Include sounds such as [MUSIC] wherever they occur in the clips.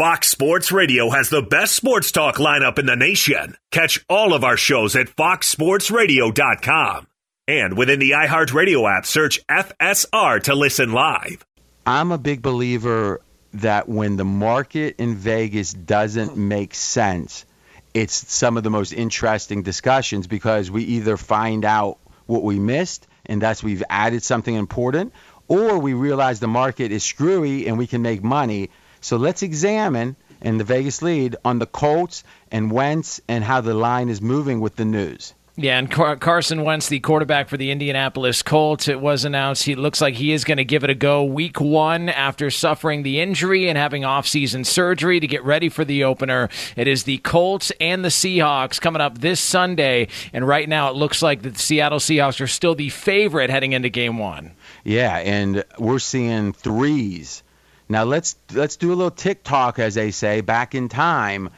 Fox Sports Radio has the best sports talk lineup in the nation. Catch all of our shows at foxsportsradio.com. And within the iHeartRadio app, search FSR to listen live. I'm a big believer that when the market in Vegas doesn't make sense, it's some of the most interesting discussions because we either find out what we missed and thus we've added something important, or we realize the market is screwy and we can make money. So let's examine in the Vegas lead on the Colts and Wentz and how the line is moving with the news. Yeah, and Car- Carson Wentz, the quarterback for the Indianapolis Colts, it was announced he looks like he is going to give it a go week one after suffering the injury and having offseason surgery to get ready for the opener. It is the Colts and the Seahawks coming up this Sunday, and right now it looks like the Seattle Seahawks are still the favorite heading into game one. Yeah, and we're seeing threes. Now let's let's do a little tick tock, as they say, back in time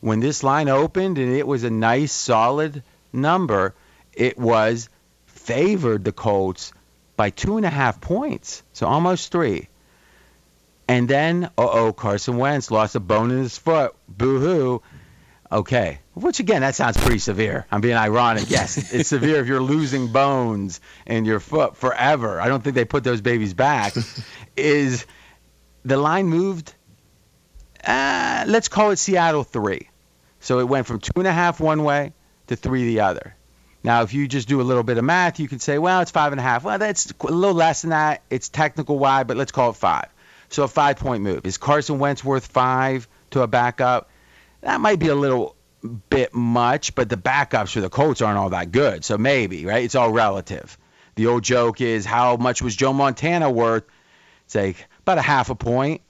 when this line opened and it was a nice solid number, it was favored the Colts by two and a half points, so almost three. And then, uh oh, Carson Wentz lost a bone in his foot. Boo hoo. Okay, which again, that sounds pretty severe. I'm being ironic. [LAUGHS] Yes, it's severe if you're losing bones in your foot forever. I don't think they put those babies back. [LAUGHS] Is the line moved? Uh, let's call it Seattle three. So it went from two and a half one way to three the other. Now, if you just do a little bit of math, you can say, well, it's five and a half. Well, that's a little less than that. It's technical wide, but let's call it five. So a five point move. Is Carson Wentz worth five to a backup? That might be a little bit much, but the backups for the Colts aren't all that good. So maybe, right? It's all relative. The old joke is how much was Joe Montana worth? It's like about a half a point.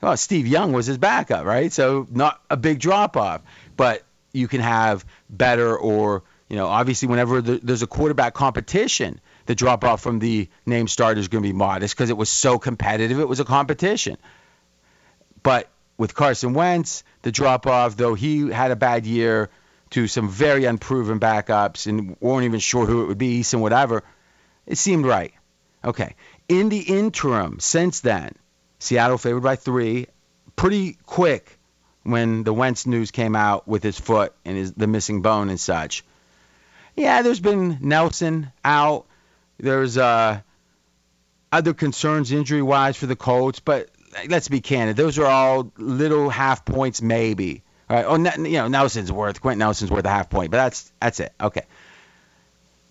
Well, Steve Young was his backup, right? So not a big drop off. But you can have better or you know obviously whenever there's a quarterback competition the drop off from the name starter is going to be modest because it was so competitive it was a competition but with Carson Wentz the drop off though he had a bad year to some very unproven backups and weren't even sure who it would be Eason whatever it seemed right okay in the interim since then Seattle favored by 3 pretty quick when the Wentz news came out with his foot and his the missing bone and such. Yeah, there's been Nelson out. There's uh, other concerns injury wise for the Colts, but let's be candid. Those are all little half points, maybe. All right. Oh, you know, Nelson's worth Quenton Nelson's worth a half point, but that's that's it. Okay.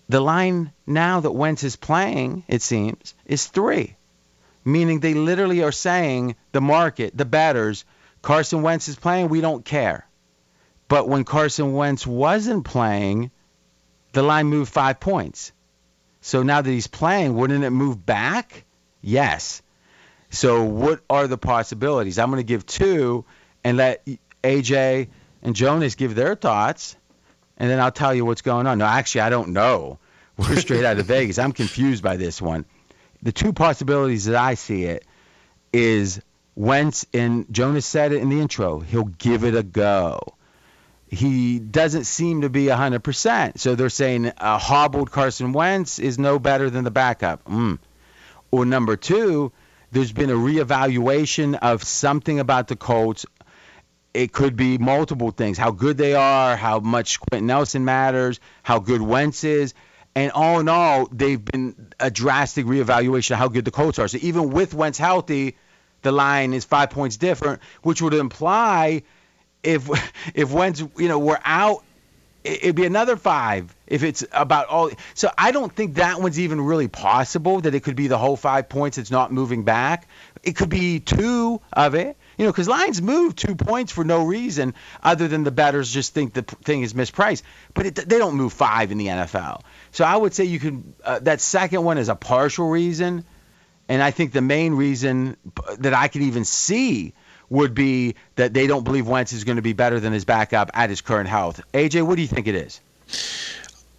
The line now that Wentz is playing, it seems, is three, meaning they literally are saying the market, the bettors, Carson Wentz is playing, we don't care. But when Carson Wentz wasn't playing, the line moved five points. So now that he's playing, wouldn't it move back? Yes. So what are the possibilities? I'm going to give two and let AJ and Jonas give their thoughts, and then I'll tell you what's going on. No, actually, I don't know. [LAUGHS] We're straight out of Vegas. I'm confused by this one. The two possibilities that I see it is Wentz, and Jonas said it in the intro, he'll give it a go. He doesn't seem to be 100%. So they're saying a hobbled Carson Wentz is no better than the backup. Mm. Or number two, there's been a reevaluation of something about the Colts. It could be multiple things how good they are, how much Quenton Nelson matters, how good Wentz is. And all in all, they've been a drastic reevaluation of how good the Colts are. So even with Wentz healthy, the line is five points different, which would imply if [LAUGHS] if Wentz, you know, we're out, it'd be another five if it's about all. So I don't think that one's even really possible that it could be the whole five points. It's not moving back. It could be two of it. You know, because lines move two points for no reason other than the bettors just think the thing is mispriced. But it, they don't move five in the NFL. So I would say you can. Uh, that second one is a partial reason. And I think the main reason that I can even see would be that they don't believe Wentz is going to be better than his backup at his current health. AJ, what do you think it is?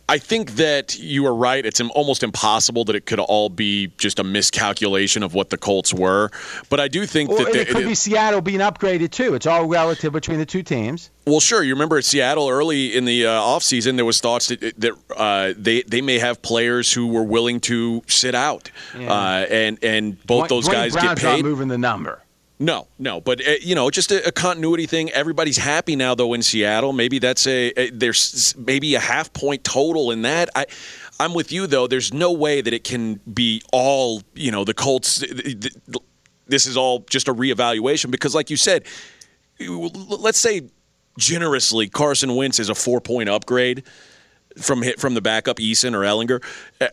I think that you are right. It's almost impossible that it could all be just a miscalculation of what the Colts were. But I do think that they, it could it, be Seattle being upgraded too. It's all relative between the two teams. Well, sure. You remember at Seattle early in the uh, offseason, there was thoughts that, that uh, they they may have players who were willing to sit out, yeah. uh, and and both Duane, those guys Brown's get paid. Not moving the number. No, no, but uh, you know, just a, a, continuity thing. Everybody's happy now, though, in Seattle. Maybe that's a, a, there's maybe a half point total in that. I, I'm with you though. There's no way that it can be all you know. The Colts. This is all just a reevaluation because, like you said, let's say generously Carson Wentz is a four point upgrade from hit from the backup Eason or Ehlinger.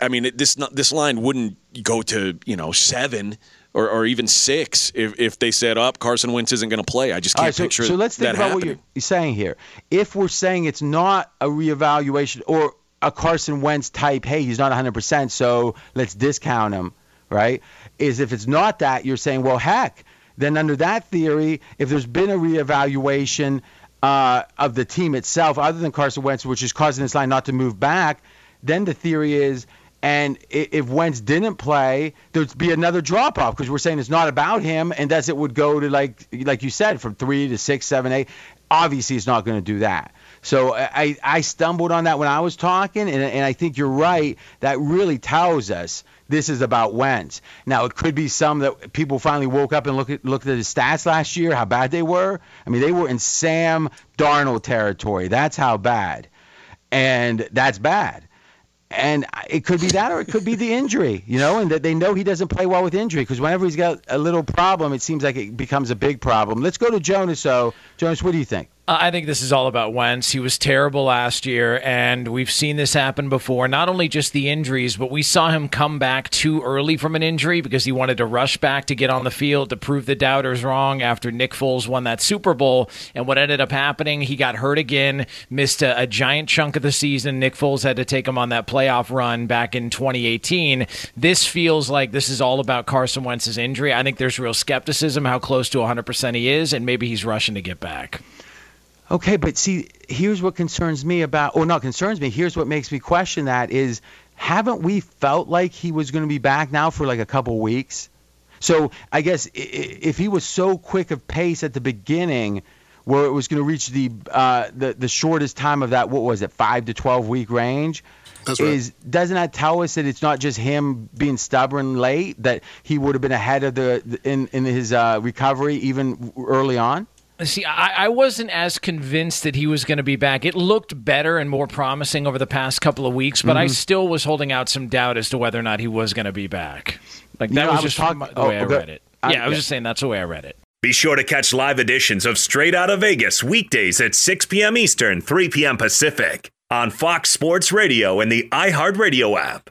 I mean, this this line wouldn't go to you know seven or, or even six if, if they set up Carson Wentz isn't going to play. I just can't right, so, picture. So let's think about happening. what you're saying here. If we're saying it's not a reevaluation or a Carson Wentz type, hey, he's not 100%, so let's discount him, right? Is if it's not that, you're saying, well, heck, then under that theory, if there's been a reevaluation uh, of the team itself, other than Carson Wentz, which is causing this line not to move back, then the theory is and if Wentz didn't play, there'd be another drop off because we're saying it's not about him, and thus it would go to like like you said from three to six, seven, eight. Obviously, he's not going to do that. So I I stumbled on that when I was talking, and and I think you're right. That really tells us this is about Wentz. Now it could be some that people finally woke up and looked at looked at his stats last year, how bad they were. I mean, they were in Sam Darnold territory. That's how bad, and that's bad and it could be that or it could be the injury, you know, and that they know he doesn't play well with injury because whenever he's got a little problem, it seems like it becomes a big problem. Let's go to Jonas. So, Jonas, what do you think? I think this is all about Wentz. He was terrible last year, and we've seen this happen before. Not only just the injuries, but we saw him come back too early from an injury because he wanted to rush back to get on the field to prove the doubters wrong after Nick Foles won that Super Bowl. And what ended up happening, he got hurt again, missed a, a giant chunk of the season. Nick Foles had to take him on that playoff run back in 2018. This feels like this is all about Carson Wentz's injury. I think there's real skepticism how close to 100% he is, and maybe he's rushing to get back. Okay, but see, here's what concerns me about, or not concerns me. Here's what makes me question that is, haven't we felt like he was going to be back now for like a couple weeks? So I guess if he was so quick of pace at the beginning, where it was going to reach the uh, the the shortest time of that, what was it, five to twelve week range? That's right. Is doesn't that tell us that it's not just him being stubborn late, that he would have been ahead of the in in his uh, recovery even early on? See, I, I, wasn't as convinced that he was going to be back. It looked better and more promising over the past couple of weeks, but mm-hmm. I still was holding out some doubt as to whether or not he was going to be back. Like that was, was, just talk- the way oh, I read it. I, yeah, I was yeah. just saying that's the way I read it. Be sure to catch live editions of Straight Outta Vegas weekdays at 6 p.m. Eastern, 3 p.m. Pacific on Fox Sports Radio and the iHeartRadio app.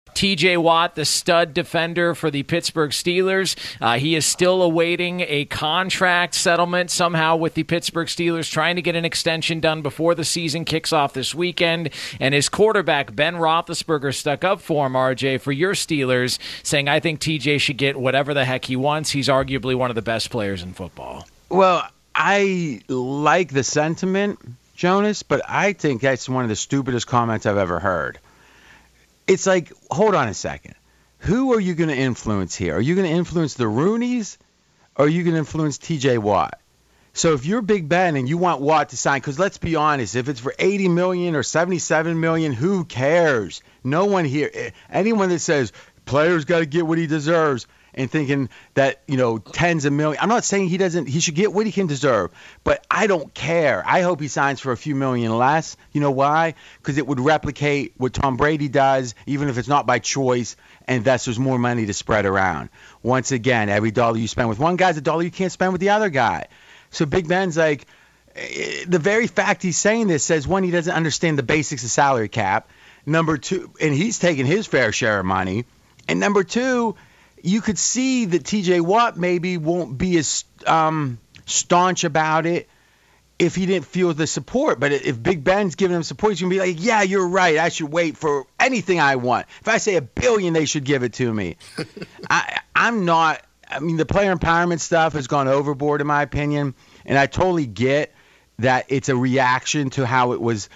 TJ Watt, the stud defender for the Pittsburgh Steelers, uh, he is still awaiting a contract settlement somehow with the Pittsburgh Steelers, trying to get an extension done before the season kicks off this weekend. And his quarterback, Ben Roethlisberger, stuck up for him, RJ, for your Steelers, saying, I think TJ should get whatever the heck he wants. He's arguably one of the best players in football. Well, I like the sentiment, Jonas, but I think that's one of the stupidest comments I've ever heard it's like, hold on a second. Who are you going to influence here? Are you going to influence the Rooneys or are you going to influence TJ Watt? So if you're Big Ben and you want Watt to sign, because let's be honest, if it's for 80 million or 77 million, who cares? No one here, eh, anyone that says players got to get what he deserves, and thinking that you know tens of million. I'm not saying he doesn't. He should get what he can deserve, but I don't care. I hope he signs for a few million less. You know why? Because it would replicate what Tom Brady does, even if it's not by choice, and thus there's more money to spread around. Once again, every dollar you spend with one guy is a dollar you can't spend with the other guy. So Big Ben's like. Eh, the very fact he's saying this says one, he doesn't understand the basics of salary cap. Number two, and he's taking his fair share of money. And number two, you could see that TJ Watt maybe won't be as um, staunch about it if he didn't feel the support. But if Big Ben's giving him support, he's gonna be like, "Yeah, you're right. I should wait for anything I want. If I say a billion, they should give it to me." [LAUGHS] I, I'm not. I mean, the player empowerment stuff has gone overboard, in my opinion, and I totally get that it's a reaction to how it was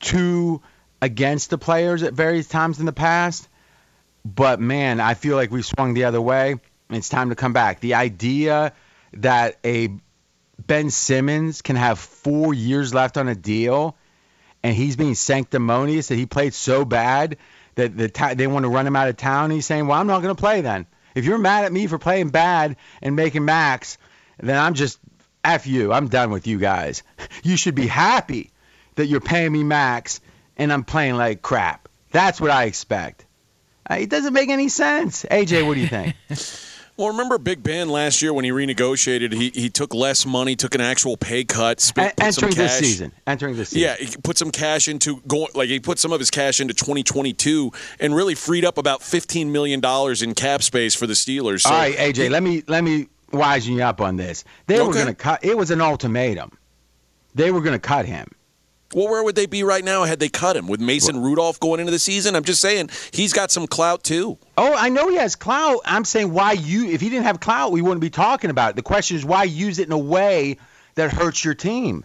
too against the players at various times in the past. But man, I feel like we've swung the other way. It's time to come back. The idea that a Ben Simmons can have four years left on a deal, and he's being sanctimonious that he played so bad that the ta- they want to run him out of town. He's saying, "Well, I'm not going to play then. If you're mad at me for playing bad and making max, then I'm just f you. I'm done with you guys. [LAUGHS] You should be happy that you're paying me max and I'm playing like crap. That's what I expect. Uh, it doesn't make any sense. AJ, what do you think? [LAUGHS] Well, remember Big Ben last year when he renegotiated? He he took less money, took an actual pay cut, spent, A- put some entering cash. this season. Entering this season. Yeah, he put some cash into going like he put some of his cash into 2022 and really freed up about 15 million dollars in cap space for the Steelers. So All right, AJ, let me let me wisen you up on this. They were going to cut. It was an ultimatum. They were going to cut him. Well, where would they be right now had they cut him with Mason Rudolph going into the season? I'm just saying he's got some clout too. Oh, I know he has clout. I'm saying why you? If he didn't have clout, we wouldn't be talking about it. The question is why use it in a way that hurts your team.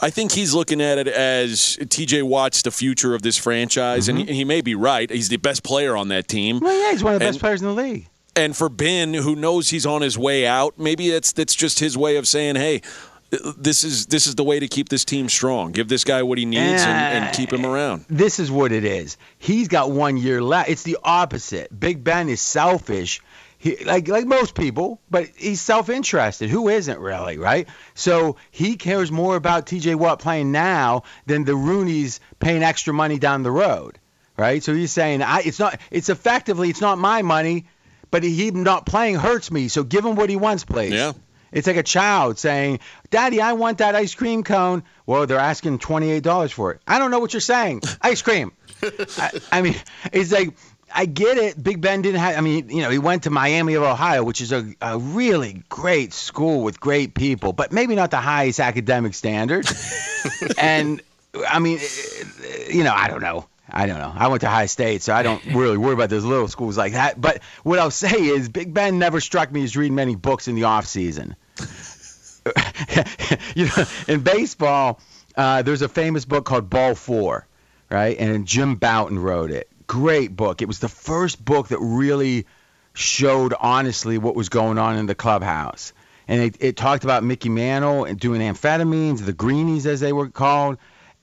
I think he's looking at it as TJ Watt's the future of this franchise, and, he, and he may be right. He's the best player on that team. Well, yeah, he's one of the best players in the league. And for Ben, who knows he's on his way out, maybe that's that's just his way of saying, "Hey, this is this is the way to keep this team strong. Give this guy what he needs and, and ah. keep him around." This is what it is. He's got one year left. It's the opposite. Big Ben is selfish. He, like like most people, but he's self-interested. Who isn't really, right? So he cares more about T.J. Watt playing now than the Rooney's paying extra money down the road, right? So he's saying, I, it's not. It's effectively, it's not my money, but he not playing hurts me. So give him what he wants, please. Yeah. It's like a child saying, "Daddy, I want that ice cream cone." Well, they're asking twenty-eight dollars for it. I don't know what you're saying. [LAUGHS] Ice cream. I, I mean, it's like I get it. Big Ben didn't have. I mean, you know, he went to Miami of Ohio, which is a, a really great school with great people, but maybe not the highest academic standards. [LAUGHS] and I mean, you know, I don't know. I don't know. I went to high state, so I don't [LAUGHS] really worry about those little schools like that. But what I'll say is, Big Ben never struck me as reading many books in the off season. [LAUGHS] you know, in baseball, uh, there's a famous book called Ball Four, right? And Jim Bouton wrote it. Great book. It was the first book that really showed honestly what was going on in the clubhouse. And it, it talked about Mickey Mantle and doing amphetamines, the greenies as they were called.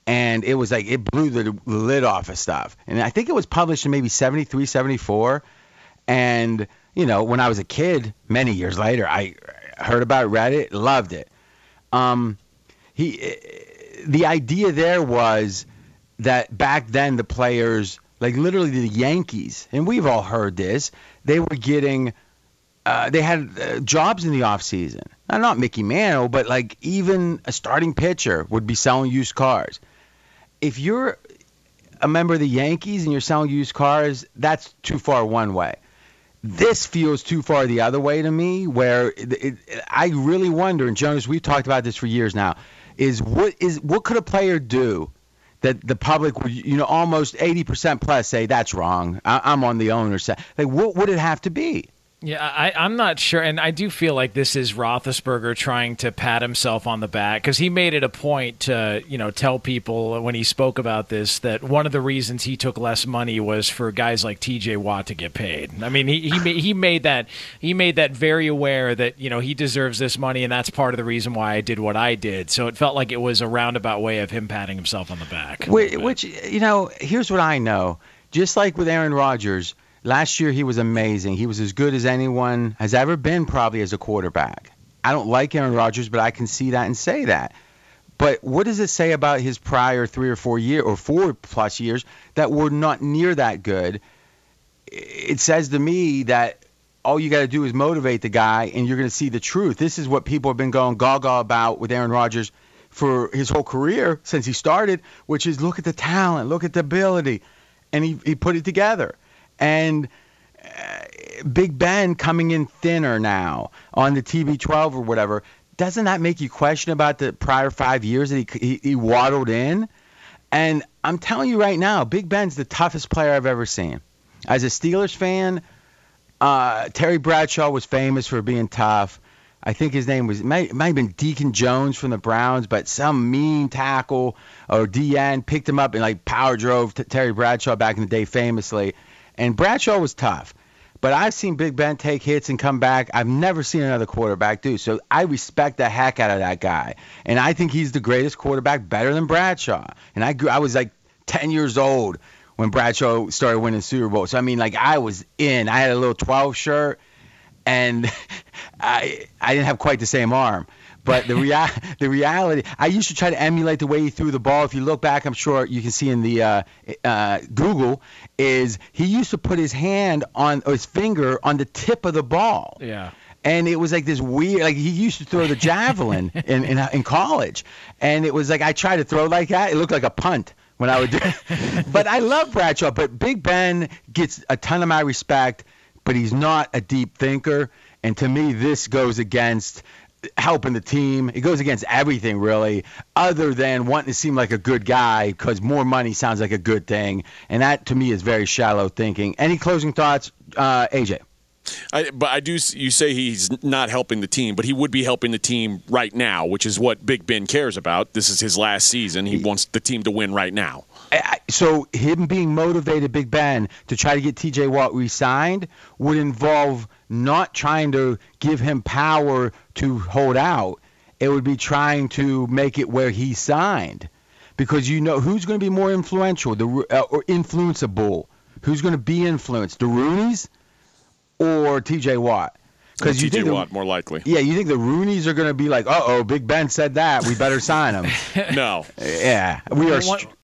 And it was like, it blew the, lid off of stuff. And I think it was published in maybe 73, 74. And, you know, when I was a kid, many years later, I heard about it, read it, loved it. Um, he, the idea there was that back then the players, like literally the Yankees, and we've all heard this, they were getting, uh, they had uh, jobs in the off season. Not Mickey Mantle, but like even a starting pitcher would be selling used cars. If you're a member of the Yankees and you're selling used cars, that's too far one way. This feels too far the other way to me, where it, it, I really wonder, and Jonas, we've talked about this for years now, is what is what could a player do that the public would, you know, almost 80% plus say that's wrong. I, I'm on the owner's side. Like, what would it have to be? Yeah, I, I'm not sure, and I do feel like this is Roethlisberger trying to pat himself on the back because he made it a point to, you know, tell people when he spoke about this that one of the reasons he took less money was for guys like T.J. Watt to get paid. I mean, he he made, he made that he made that very aware that you know he deserves this money, and that's part of the reason why I did what I did. So it felt like it was a roundabout way of him patting himself on the back. Which, which, you know, here's what I know. Just like with Aaron Rodgers, last year he was amazing. He was as good as anyone has ever been, probably as a quarterback. I don't like Aaron Rodgers, but I can see that and say that. But what does it say about his prior three or four year or four plus years that were not near that good? It says to me that all you got to do is motivate the guy, and you're going to see the truth. This is what people have been going gaga about with Aaron Rodgers for his whole career since he started, which is look at the talent, look at the ability, and he he put it together. And uh, Big Ben coming in thinner now on the TB12 or whatever. Doesn't that make you question about the prior five years that he, he, he waddled in? And I'm telling you right now, Big Ben's the toughest player I've ever seen. As a Steelers fan, uh, Terry Bradshaw was famous for being tough. I think his name was might, might have been Deacon Jones from the Browns, but some mean tackle or DN picked him up and like power drove Terry Bradshaw back in the day famously. And Bradshaw was tough, But I've seen Big Ben take hits and come back. I've never seen another quarterback do. So I respect the heck out of that guy. And I think he's the greatest quarterback, better than Bradshaw. And I grew, I was like 10 years old when Bradshaw started winning Super Bowl. So I mean, like I was in. I had a little 12 shirt, and [LAUGHS] I I didn't have quite the same arm. But the rea- [LAUGHS] [LAUGHS] the reality, I used to try to emulate the way he threw the ball. If you look back, I'm sure you can see in the uh, uh, Google, is he used to put his hand on or his finger on the tip of the ball. Yeah. And it was like this weird, like he used to throw the javelin in, in in college, and it was like I tried to throw like that. It looked like a punt when I would do. it. but I love Bradshaw. But Big Ben gets a ton of my respect, but he's not a deep thinker. And to me, this goes against helping the team. It goes against everything really, other than wanting to seem like a good guy because more money sounds like a good thing, and that to me is very shallow thinking. Any closing thoughts, uh, AJ? I, but I do. You say he's not helping the team, but he would be helping the team right now, which is what Big Ben cares about. This is his last season. He wants the team to win right now. So him being motivated, Big Ben, to try to get T.J. Watt re-signed would involve not trying to give him power to hold out. It would be trying to make it where he signed, because you know who's going to be more influential, the uh, or influenceable. Who's going to be influenced, the Rooneys or T.J. Watt? Because you think Watt more likely. Yeah, you think the Rooneys are going to be like, "Uh oh, Big Ben said that, we better sign him." [LAUGHS] no. Yeah, we are.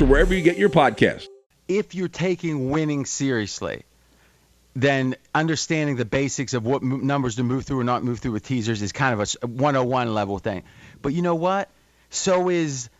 or wherever you get your podcast. If you're taking winning seriously, then understanding the basics of what numbers to move through or not move through with teasers is kind of a 101 level thing. But you know what? So is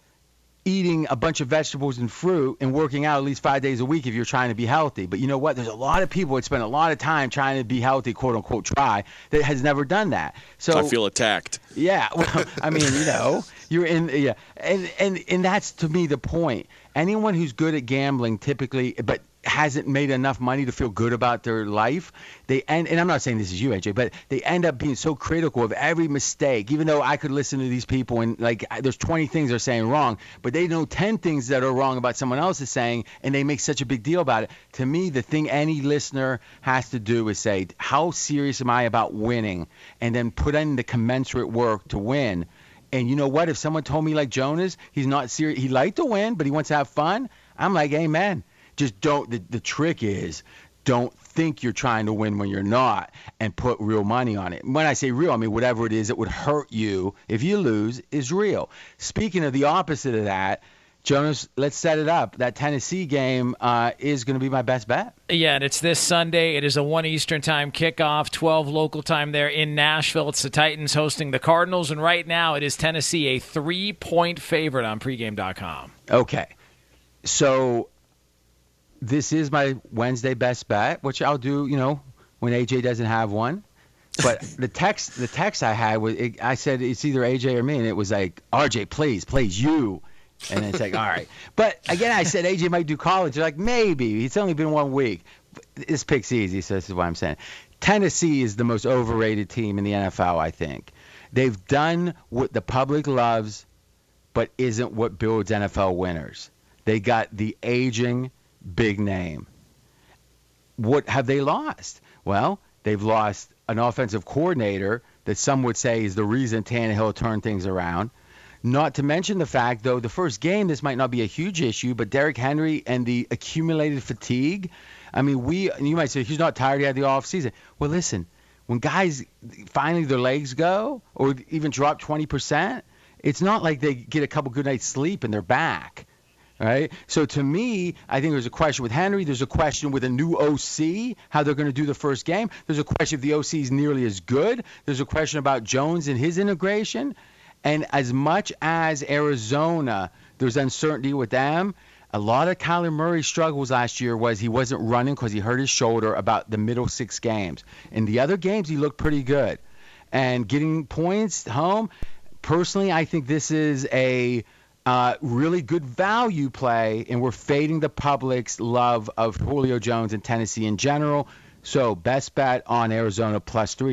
eating a bunch of vegetables and fruit and working out at least five days a week if you're trying to be healthy. But you know what? There's a lot of people that spend a lot of time trying to be healthy, quote unquote, try that has never done that. So I feel attacked. Yeah, [LAUGHS] well, I mean, you know, you're in, yeah, and and and that's to me the point. Anyone who's good at gambling typically, but hasn't made enough money to feel good about their life, they end, and I'm not saying this is you, AJ, but they end up being so critical of every mistake, even though I could listen to these people and like there's 20 things they're saying wrong, but they know 10 things that are wrong about someone else is saying, and they make such a big deal about it. To me, the thing any listener has to do is say, how serious am I about winning? And then put in the commensurate work to win. And you know what? If someone told me like Jonas, he's not serious, he liked to win, but he wants to have fun, I'm like, amen just don't. The, the trick is don't think you're trying to win when you're not and put real money on it. When I say real, I mean whatever it is that would hurt you if you lose is real. Speaking of the opposite of that, Jonas, let's set it up. That Tennessee game uh, is going to be my best bet. Yeah, and it's this Sunday. It is a 1 Eastern time kickoff, 12 local time there in Nashville. It's the Titans hosting the Cardinals, and right now it is Tennessee a three point favorite on pregame.com. Okay. So this is my Wednesday best bet, which I'll do, you know, when AJ doesn't have one. But [LAUGHS] the text, the text I had was, it, I said it's either AJ or me, and it was like, RJ, please, please, you. And it's like, all right. [LAUGHS] But again, I said AJ might do college. They're like, maybe. It's only been one week. This pick's easy, so this is what I'm saying. Tennessee is the most overrated team in the NFL, I think. They've done what the public loves, but isn't what builds NFL winners. They got the aging big name. What have they lost? Well, they've lost an offensive coordinator that some would say is the reason Tannehill turned things around. Not to mention the fact, though, the first game, this might not be a huge issue, but Derrick Henry and the accumulated fatigue. I mean, we, you might say, he's not tired, he had the offseason. Well, listen, when guys finally their legs go or even drop 20%, it's not like they get a couple good nights sleep and they're back right? So to me, I think there's a question with Henry. There's a question with a new OC, how they're going to do the first game. There's a question if the OC is nearly as good. There's a question about Jones and his integration. And as much as Arizona There's uncertainty with them. A lot of Kyler Murray's struggles last year was he wasn't running because he hurt his shoulder about the middle six games. In the other games, he looked pretty good. And getting points home, personally, I think this is a uh, really good value play, and we're fading the public's love of Julio Jones and Tennessee in general. So best bet on Arizona plus three.